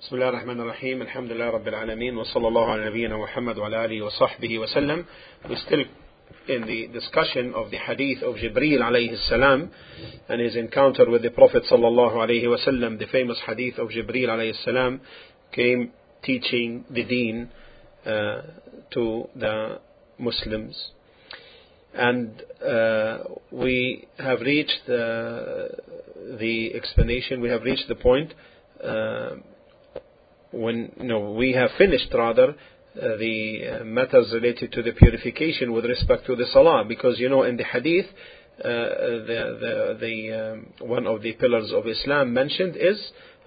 بسم الله الرحمن الرحيم الحمد لله رب العالمين وصلى الله على نبينا محمد وعلى آله وصحبه وسلم We're still in the discussion of the hadith of Jibreel alayhi salam and his encounter with the Prophet sallallahu alayhi wasallam. The famous hadith of Jibreel alayhi salam came teaching the deen uh, to the Muslims. And uh, we have reached uh, the explanation, we have reached the point uh, when no, we have finished rather uh, the uh, matters related to the purification with respect to the salah, because you know in the hadith, uh, the the, the um, one of the pillars of Islam mentioned is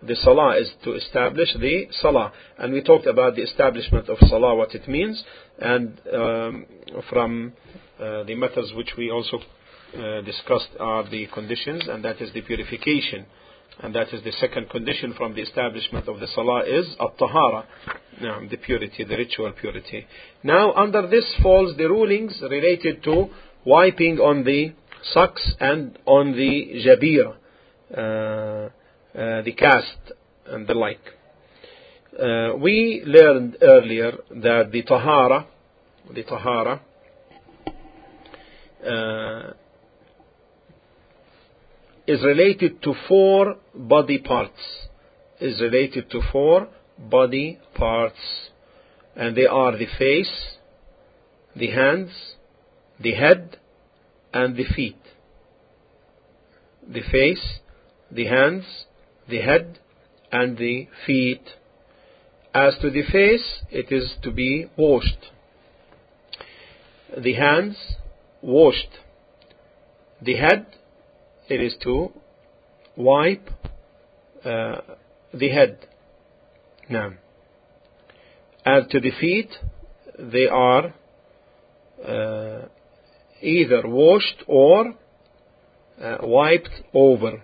the salah is to establish the salah, and we talked about the establishment of salah, what it means, and um, from uh, the matters which we also uh, discussed are the conditions, and that is the purification. And that is the second condition from the establishment of the salah is at-tahara, the purity, the ritual purity. Now under this falls the rulings related to wiping on the socks and on the jabir, uh, uh, the cast and the like. Uh, we learned earlier that the tahara, the tahara, uh, is related to four body parts. Is related to four body parts. And they are the face, the hands, the head, and the feet. The face, the hands, the head, and the feet. As to the face, it is to be washed. The hands, washed. The head, it is to wipe uh, the head. Now, as to the feet, they are uh, either washed or uh, wiped over.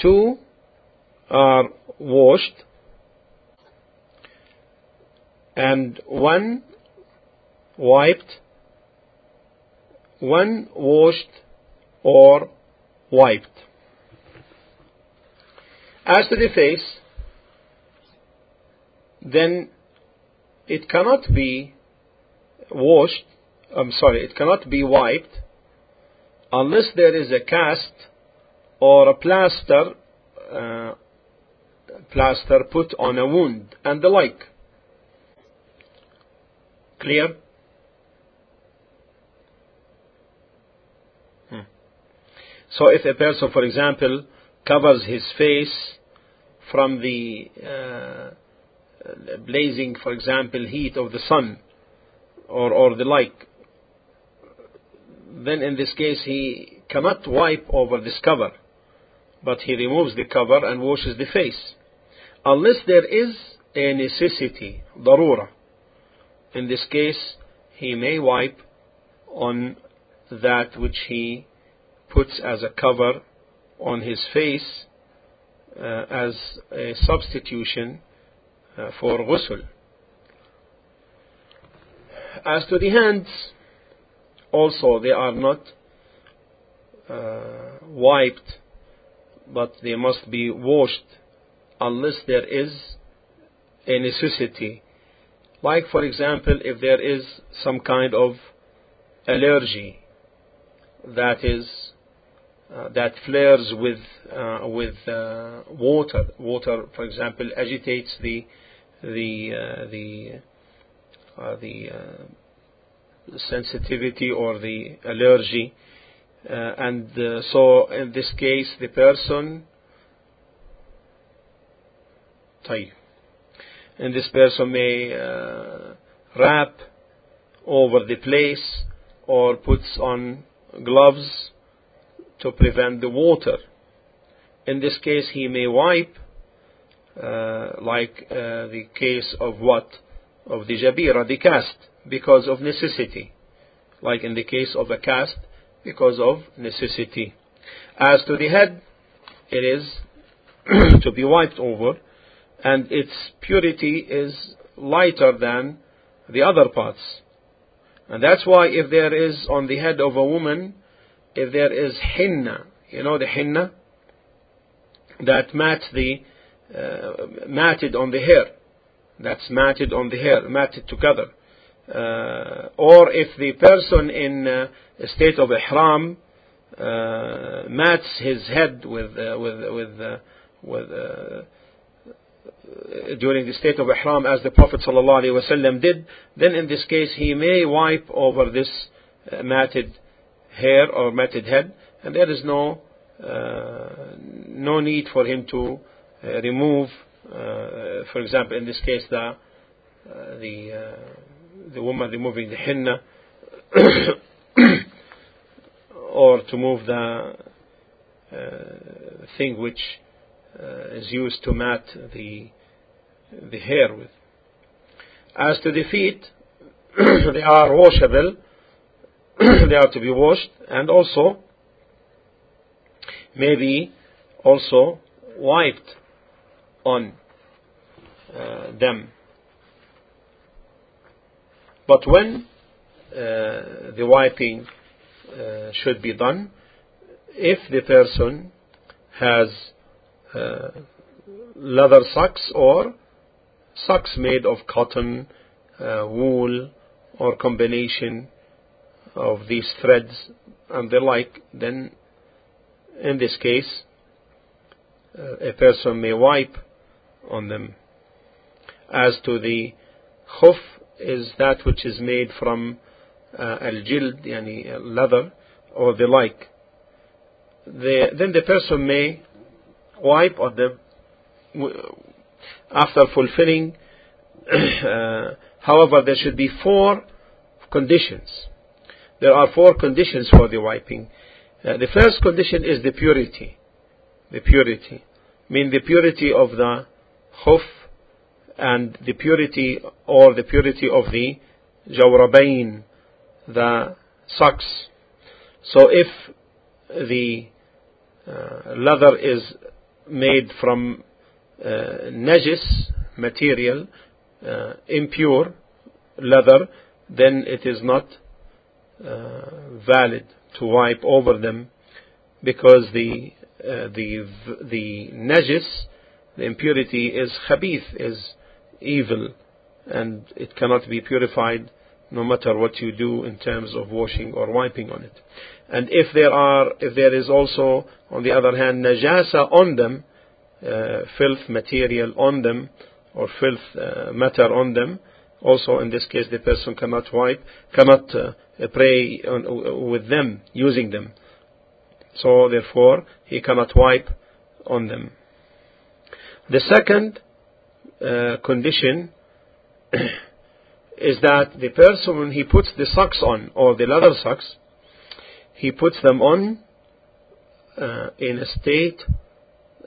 Two are washed, and one wiped, one washed or wiped. As to the face, then it cannot be washed, I'm sorry, it cannot be wiped unless there is a cast or a plaster, uh, plaster put on a wound and the like. Clear? So if a person, for example, covers his face from the uh, blazing, for example, heat of the sun or, or the like, then in this case he cannot wipe over this cover, but he removes the cover and washes the face. Unless there is a necessity, darura. In this case, he may wipe on that which he puts as a cover on his face uh, as a substitution uh, for ghusl. As to the hands, also they are not uh, wiped, but they must be washed unless there is a necessity. Like, for example, if there is some kind of allergy that is uh, that flares with uh, with uh, water. Water, for example, agitates the the uh, the uh, the uh, sensitivity or the allergy, and so in this case, the person. And this person may wrap over the place or puts on gloves to prevent the water. In this case, he may wipe, uh, like uh, the case of what? Of the jabira, the cast, because of necessity. Like in the case of a cast, because of necessity. As to the head, it is to be wiped over, and its purity is lighter than the other parts. And that's why if there is on the head of a woman if there is henna, you know the henna that mats the uh, matted on the hair. That's matted on the hair, matted together. Uh, or if the person in uh, a state of ihram uh, mats his head with uh, with with uh, with uh, during the state of ihram as the Prophet ﷺ did, then in this case he may wipe over this matted hair or matted head, and there is no uh, no need for him to uh, remove, uh, for example, in this case, the uh, the uh, the woman removing the henna, or to move the thing which is used to mat the the hair with. As to the feet, they are washable. they are to be washed, and also maybe also wiped on uh, them. But when uh, the wiping uh, should be done, if the person has uh, leather socks or socks made of cotton, uh, wool, or combination of these threads and the like, then in this case, uh, a person may wipe on them. As to the khuf, is that which is made from uh, al-jild, yani leather, or the like. The, then the person may wipe on them after fulfilling. uh, however, there should be four conditions. There are four conditions for the wiping. Uh, the first condition is the purity. The purity. I mean the purity of the khuf and the purity or the purity of the jawrabain, the socks. So if the uh, leather is made from uh, najis material, uh, impure leather, then it is not valid to wipe over them because the uh, the the najis, the impurity is khabith, is evil, and it cannot be purified no matter what you do in terms of washing or wiping on it. And if there are, if there is also, on the other hand, najasa on them, uh, filth material on them, or filth uh, matter on them, also in this case the person cannot wipe, cannot uh, pray on, with them, using them. So therefore he cannot wipe on them. The second uh, condition is that the person when he puts the socks on or the leather socks, he puts them on uh, in a state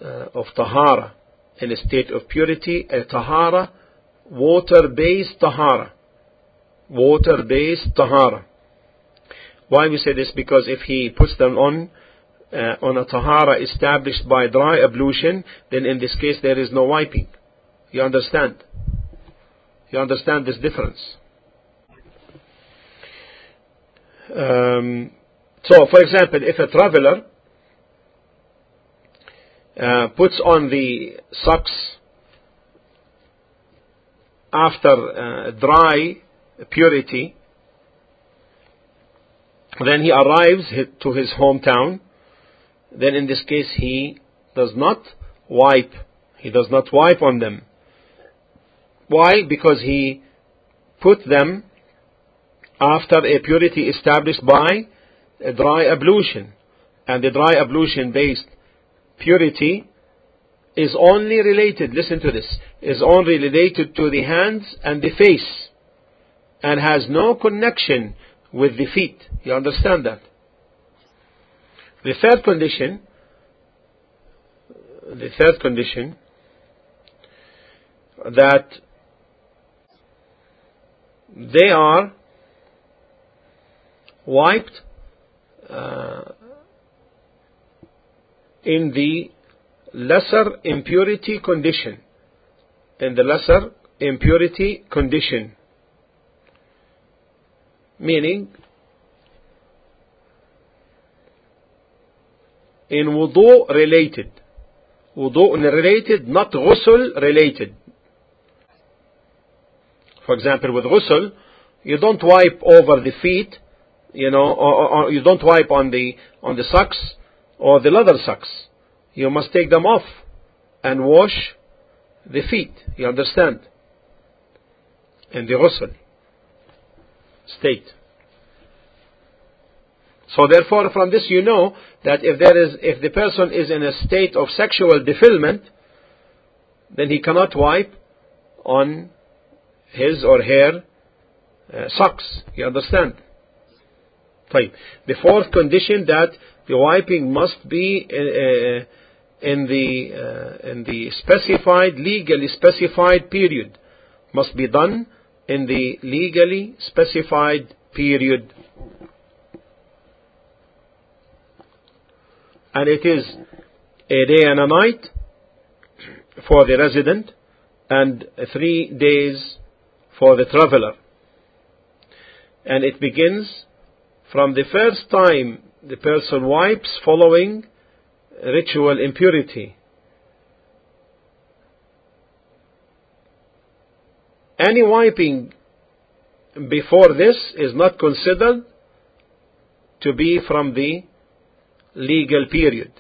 uh, of tahara, in a state of purity, a tahara, water-based tahara, water-based tahara. Why we say this? Because if he puts them on uh, on a tahara established by dry ablution, then in this case there is no wiping. You understand? You understand this difference? Um, so, for example, if a traveler uh, puts on the socks after uh, dry purity, then he arrives to his hometown, then in this case he does not wipe, he does not wipe on them. Why? Because he put them after a purity established by a dry ablution. And the dry ablution based purity is only related, listen to this, is only related to the hands and the face and has no connection with the feet. You understand that? The third condition, the third condition, that they are wiped uh, in the lesser impurity condition. In the lesser impurity condition. Meaning, in wudu related wudu related, not ghusl related. For example, with ghusl, you don't wipe over the feet, you know, or, or, you don't wipe on the on the socks or the leather socks. You must take them off and wash the feet. You understand? In the ghusl state. So therefore, from this you know that if there is, if the person is in a state of sexual defilement, then he cannot wipe on his or her uh, socks. You understand? Fine. The fourth condition that the wiping must be in, uh, in the uh, in the specified, legally specified period, must be done in the legally specified period. And it is a day and a night for the resident and three days for the traveler. And it begins from the first time the person wipes following ritual impurity. Any wiping before this is not considered to be from the legal period.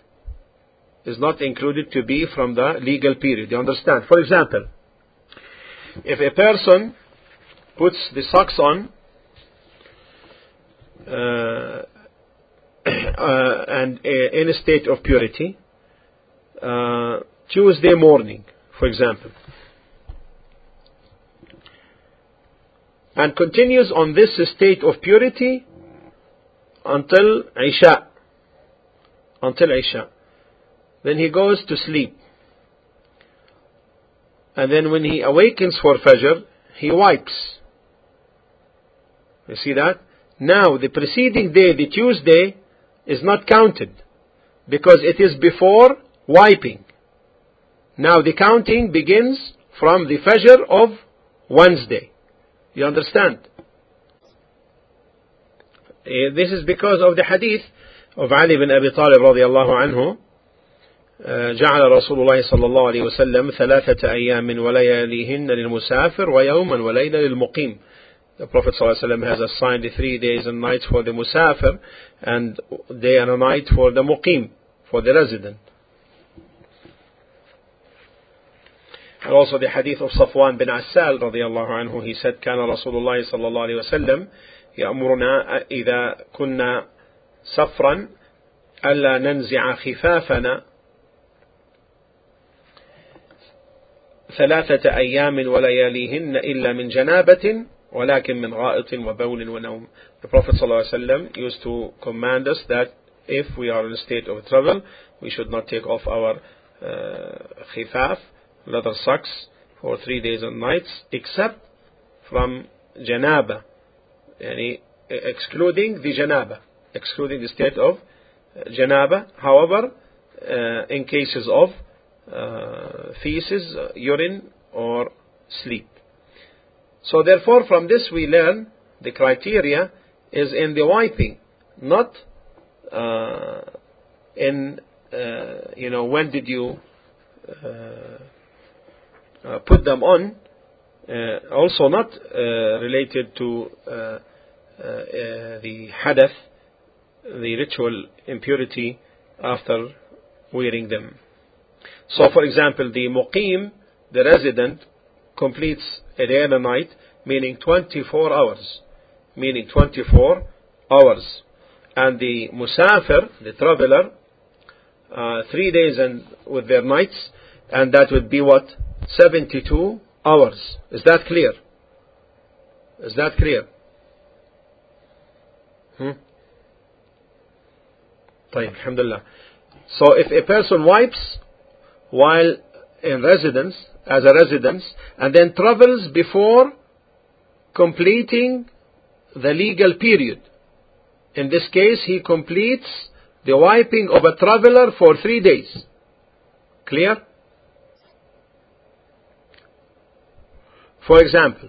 Is not included to be from the legal period. You understand? For example, if a person puts the socks on uh, uh, and uh, in a state of purity, uh, Tuesday morning, for example, and continues on this state of purity until Isha. Until Isha. Then he goes to sleep. And then when he awakens for Fajr, he wipes. You see that? Now, the preceding day, the Tuesday, is not counted because it is before wiping. Now, the counting begins from the Fajr of Wednesday. You understand? Eh, this is because of the hadith Ali bin Abi Talib رضي الله عنه جعل رسول الله صلى الله عليه وسلم ثلاثة أيام ولياليهن للمسافر ويوما وليلة للمقيم The Prophet ﷺ has assigned three days and nights for the musafir and day and a night for the muqim, for the resident. And also the hadith of Safwan bin Asal رضي الله عنه, he said, كان رسول الله صلى الله عليه وسلم يأمرنا إذا كنا سفرا ألا ننزع خفافنا ثلاثة أيام ولياليهن إلا من جنابة ولكن من غائط وبول ونوم. The Prophet ﷺ used to command us that if we are in a state of travel, we should not take off our uh, khifaf, leather socks, for three days and nights, except from janaba, yani excluding the janaba, excluding the state of janaba. However, uh, in cases of uh, feces, urine, or sleep. So therefore from this we learn the criteria is in the wiping, not uh, in, uh, you know, when did you uh, uh put them on, uh, also not uh, related to the hadath, the ritual impurity after wearing them. So for example, the muqim, the resident, completes a day and a night, meaning 24 hours. Meaning 24 hours. And the musafir, the traveler, uh, three days and with their nights, and that would be what? 72 hours. Is that clear? Is that clear? Hmm? طيب الحمد لله. So if a person wipes while in residence, as a residence and then travels before completing the legal period. In this case, he completes the wiping of a traveler for three days. Clear? For example,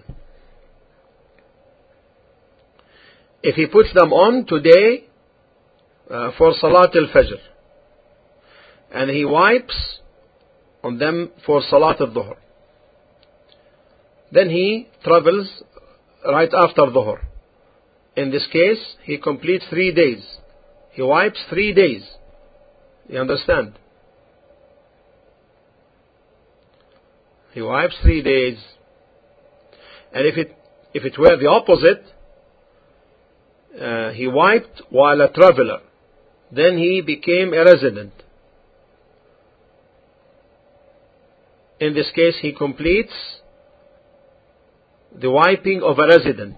if he puts them on today uh, for Salat al-Fajr and he wipes on them for Salat al-Dhuhr. Then he travels right after Dhuhr. In this case, he completes three days. He wipes three days. You understand? He wipes three days. And if it, if it were the opposite, uh, he wiped while a traveler. Then he became a resident. In this case, he completes the wiping of a resident.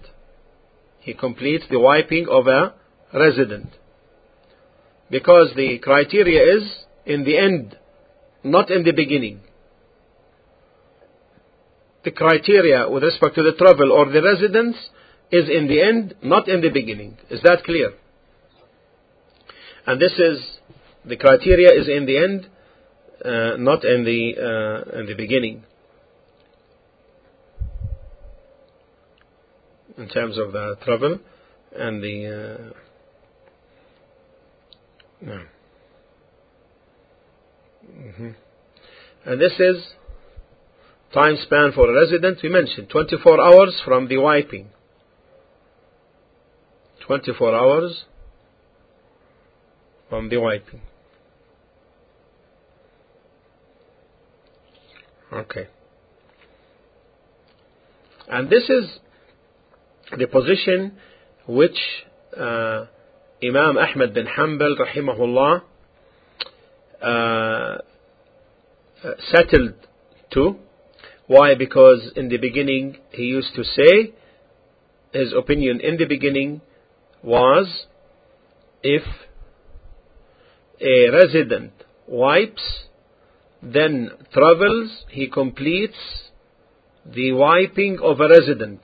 He completes the wiping of a resident. Because the criteria is in the end, not in the beginning. The criteria with respect to the travel or the residence is in the end, not in the beginning. Is that clear? And this is, the criteria is in the end, uh, not in the, uh, in the beginning. In terms of the travel and the, uh, no. Mm-hmm. And this is time span for a resident. We mentioned 24 hours from the wiping. 24 hours from wiping. Okay. And this is the position which uh, Imam Ahmad bin Hanbal rahimahullah uh, settled to. Why? Because in the beginning he used to say, his opinion in the beginning was if a resident wipes, then travels, he completes the wiping of a resident.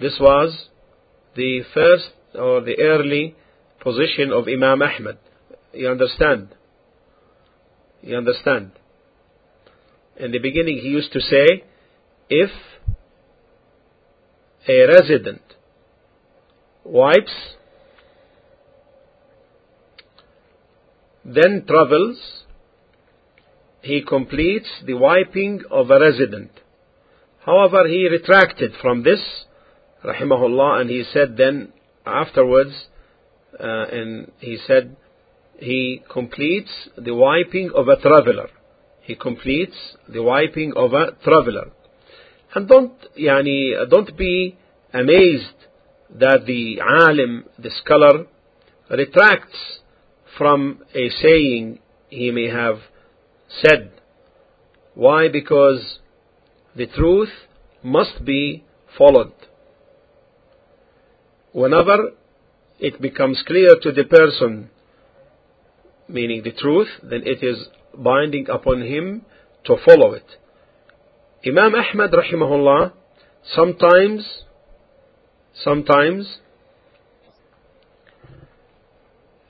This was the first or the early position of Imam Ahmad. You understand? You understand? In the beginning, he used to say, if a resident wipes, then travels, he completes the wiping of a resident. However, he retracted from this, rahimahullah, and he said then afterwards, uh, and he said he completes the wiping of a traveler. He completes the wiping of a traveler. And don't, yani, don't be amazed that the alim, the scholar, retracts from a saying he may have said. Why? Because the truth must be followed. Whenever it becomes clear to the person, meaning the truth, then it is binding upon him to follow it. Imam Ahmad rahimahullah sometimes sometimes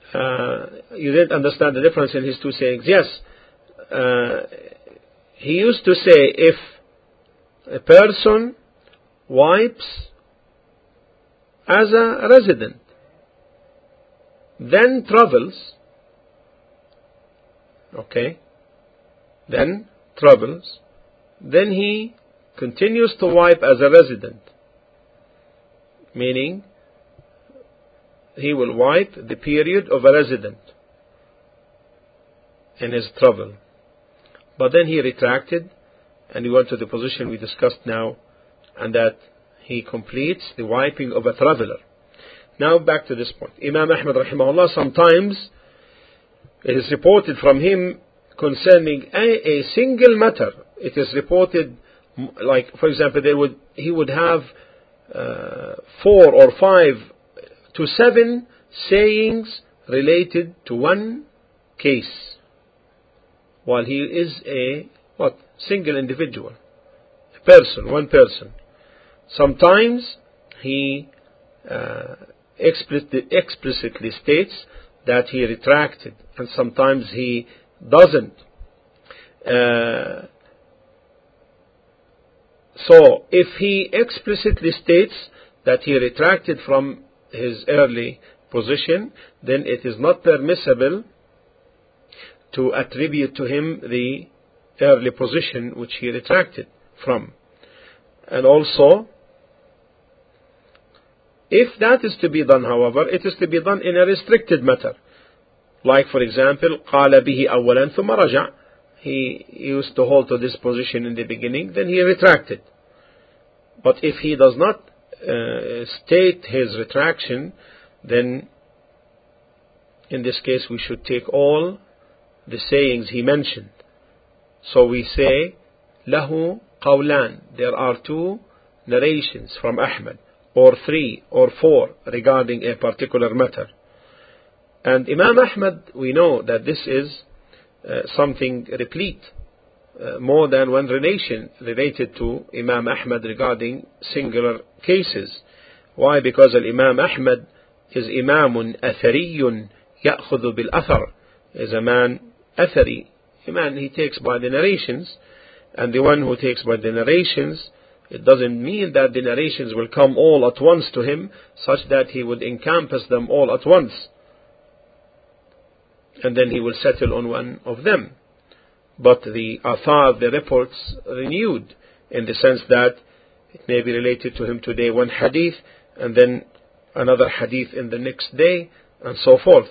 uh, you didn't understand the difference in his two sayings. Yes, uh, he used to say if a person wipes as a resident, then travels, okay, then travels, then he continues to wipe as a resident, meaning he will wipe the period of a resident in his travel. But then he retracted and he went to the position we discussed now, and that he completes the wiping of a traveler. Now back to this point. Imam Ahmad rahimahullah sometimes it is reported from him concerning a, a single matter. It is reported like for example they would he would have uh, four or five to seven sayings related to one case. While he is a what single individual a person one person. Sometimes he uh, explicitly, states that he retracted and sometimes he doesn't. Uh, so if he explicitly states that he retracted from his early position, then it is not permissible to attribute to him the early position which he retracted from. And also, if that is to be done, however, it is to be done in a restricted matter. Like, for example, قال به أولا ثم رجع. He used to hold to this position in the beginning, then he retracted. But if he does not uh, state his retraction, then in this case we should take all the sayings he mentioned. So we say, له قولان. There are two narrations from Ahmad, or three, or four, regarding a particular matter. And Imam Ahmad, we know that this is uh, something replete, uh, more than one relation related to Imam Ahmad regarding singular cases. Why? Because Imam Ahmad is Imam Athariyun يأخذ بالأثر is a man Athari, a man he takes by the narrations, and the one who takes by the narrations, it doesn't mean that the narrations will come all at once to him, such that he would encompass them all at once. And then he will settle on one of them. but the athar, the reports, renewed in the sense that it may be related to him today one hadith, and then another hadith in the next day, and so forth.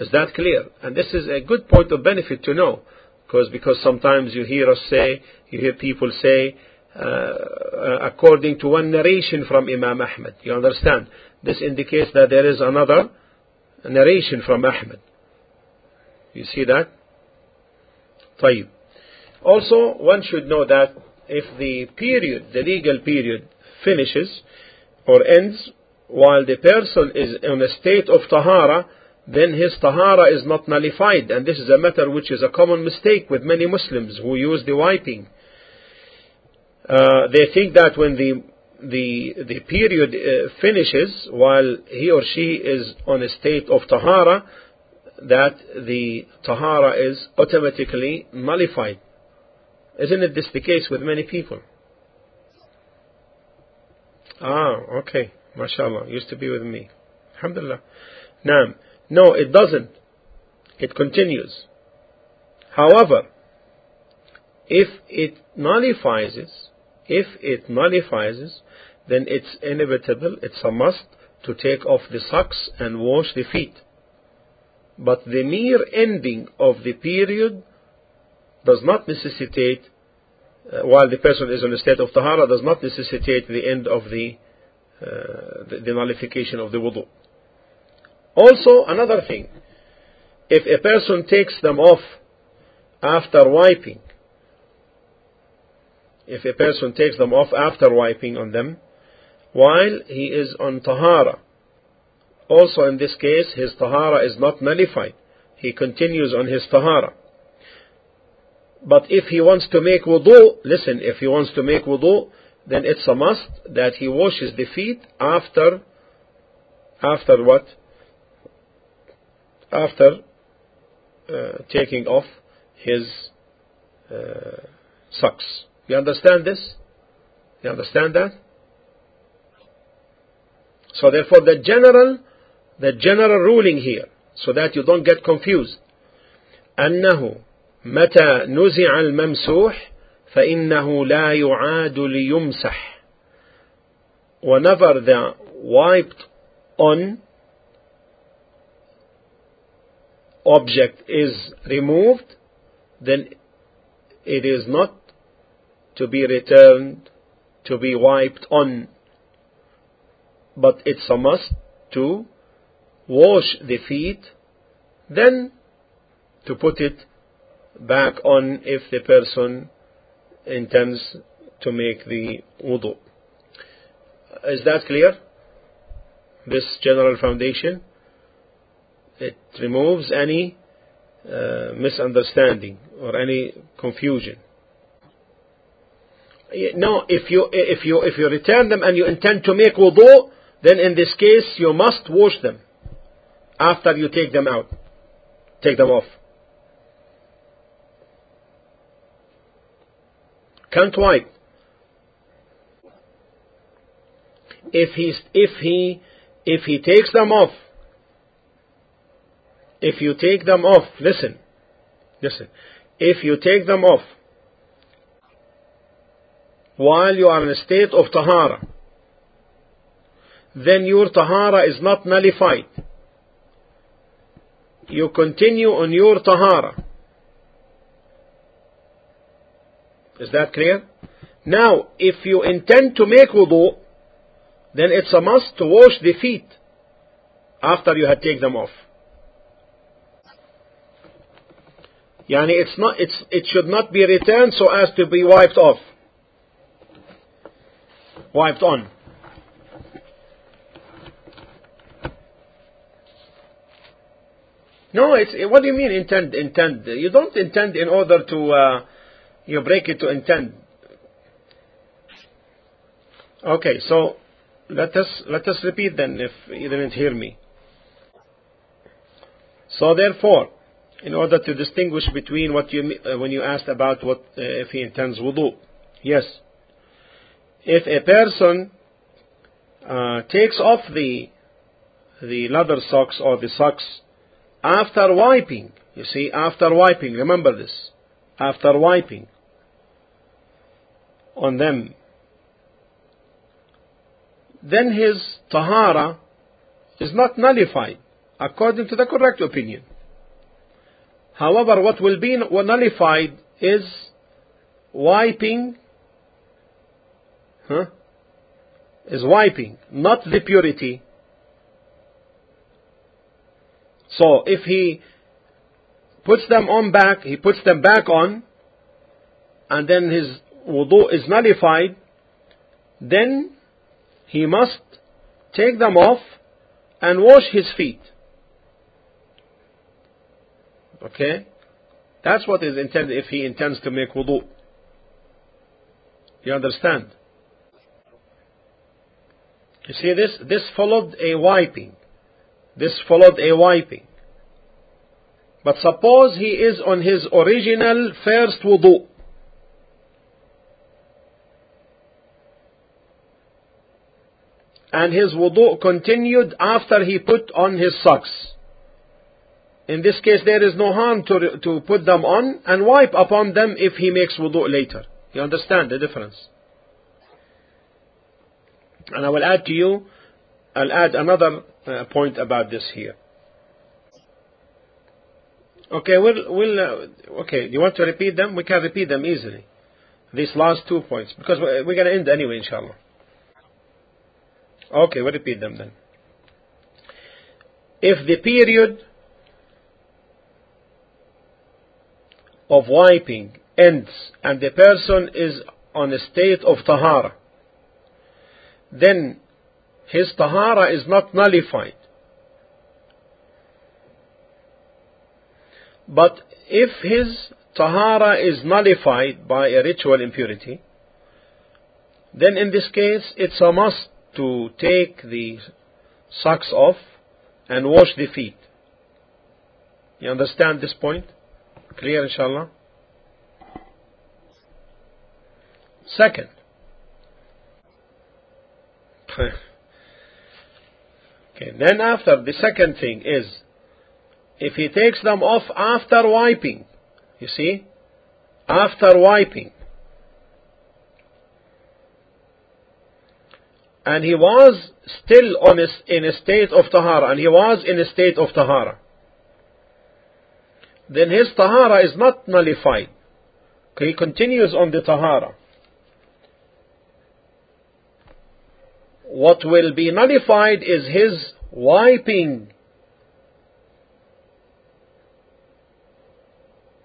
Is that clear? And this is a good point of benefit to know, because because sometimes you hear us say, you hear people say, uh, uh, according to one narration from Imam Ahmad. You understand? This indicates that there is another narration from Ahmad. You see that? طيب. Also, one should know that if the period, the legal period, finishes or ends while the person is in a state of tahara, then his tahara is not nullified. And this is a matter which is a common mistake with many Muslims who use the wiping. Uh, they think that when the the the period uh, finishes while he or she is on a state of tahara, that the tahara is automatically nullified. Isn't it this the case with many people? Ah, okay. MashaAllah. Used to be with me. Alhamdulillah. Now, no, it doesn't. It continues. However, if it nullifies, if it nullifies, then it's inevitable, it's a must to take off the socks and wash the feet. But the mere ending of the period does not necessitate, uh, while the person is in a state of tahara, does not necessitate the end of the, uh, the, the nullification of the wudu. Also, another thing, if a person takes them off after wiping, if a person takes them off after wiping on them, while he is on tahara, also in this case, his tahara is not nullified. He continues on his tahara. But if he wants to make wudu, listen, if he wants to make wudu, then it's a must that he washes the feet after, after what? after uh, taking off his uh, socks. You understand this? You understand that? So therefore the general the general ruling here so that you don't get confused أنه متى نزع الممسوح فإنه لا يعاد ليمسح whenever the wiped on object is removed, then it is not to be returned, to be wiped on, but it's a must to wash the feet, then to put it back on if the person intends to make the wudu. Is that clear? This general foundation? it removes any uh, misunderstanding or any confusion. No, if you if you if you return them and you intend to make wudu, then in this case you must wash them after you take them out, take them off. Can't wipe. If he if he if he takes them off if you take them off, listen, listen, if you take them off while you are in a state of tahara, then your tahara is not nullified. You continue on your tahara. Is that clear? Now, if you intend to make wudu, then it's a must to wash the feet after you had taken them off. Yani it's not, it's, it should not be returned so as to be wiped off. Wiped on. No, it's, what do you mean intend, intend? You don't intend in order to, uh, you break it to intend. Okay, so let us, let us repeat then if you didn't hear me. So therefore, in order to distinguish between what you uh, when you asked about what uh, if he intends wudu. Yes, if a person uh, takes off the the leather socks or the socks after wiping, you see, after wiping, remember this, after wiping on them, then his tahara is not nullified according to the correct opinion. However, what will be nullified is wiping, huh? Is wiping, not the purity. So if he puts them on back, he puts them back on, and then his wudu is nullified, then he must take them off and wash his feet. Okay? That's what is intended if he intends to make wudu. You understand? You see this? This followed a wiping. This followed a wiping. But suppose he is on his original first wudu. And his wudu continued after he put on his socks. In this case, there is no harm to, to put them on and wipe upon them if he makes wudu later. You understand the difference? And I will add to you, I'll add another uh, point about this here. Okay, we'll, we'll uh, okay, you want to repeat them? We can repeat them easily. These last two points, because we're going to end anyway, inshallah. Okay, we'll repeat them then. If the period of wiping ends and the person is on a state of tahara, then his tahara is not nullified. But if his tahara is nullified by a ritual impurity, then in this case it's a must to take the socks off and wash the feet. You understand this point? Clear, inshallah? Second, okay, then after, the second thing is, if he takes them off after wiping, you see, after wiping, and he was still on in a state of tahara, and he was in a state of tahara, then his tahara is not nullified. He continues on the tahara. What will be nullified is his wiping.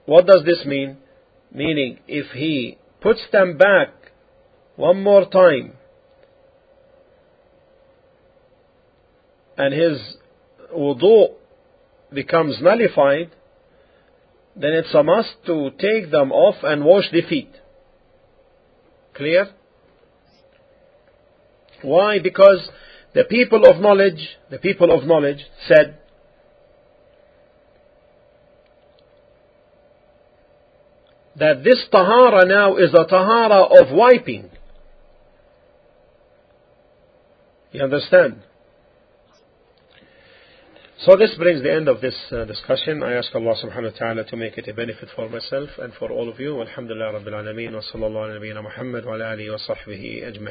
What does this mean? Meaning, if he puts them back one more time and his wudu becomes nullified, then it's a must to take them off and wash the feet. Clear? Why? Because the people of knowledge, the people of knowledge said, that this tahara now is a tahara of wiping. You understand? So this brings the end of this uh, discussion. I ask Allah subhanahu wa ta'ala to make it a benefit for myself and for all of you. Alhamdulillah Rabbil Alameen wa sallallahu ala nabiyyina Muhammad wa ala alihi wa sahbihi ajma'in.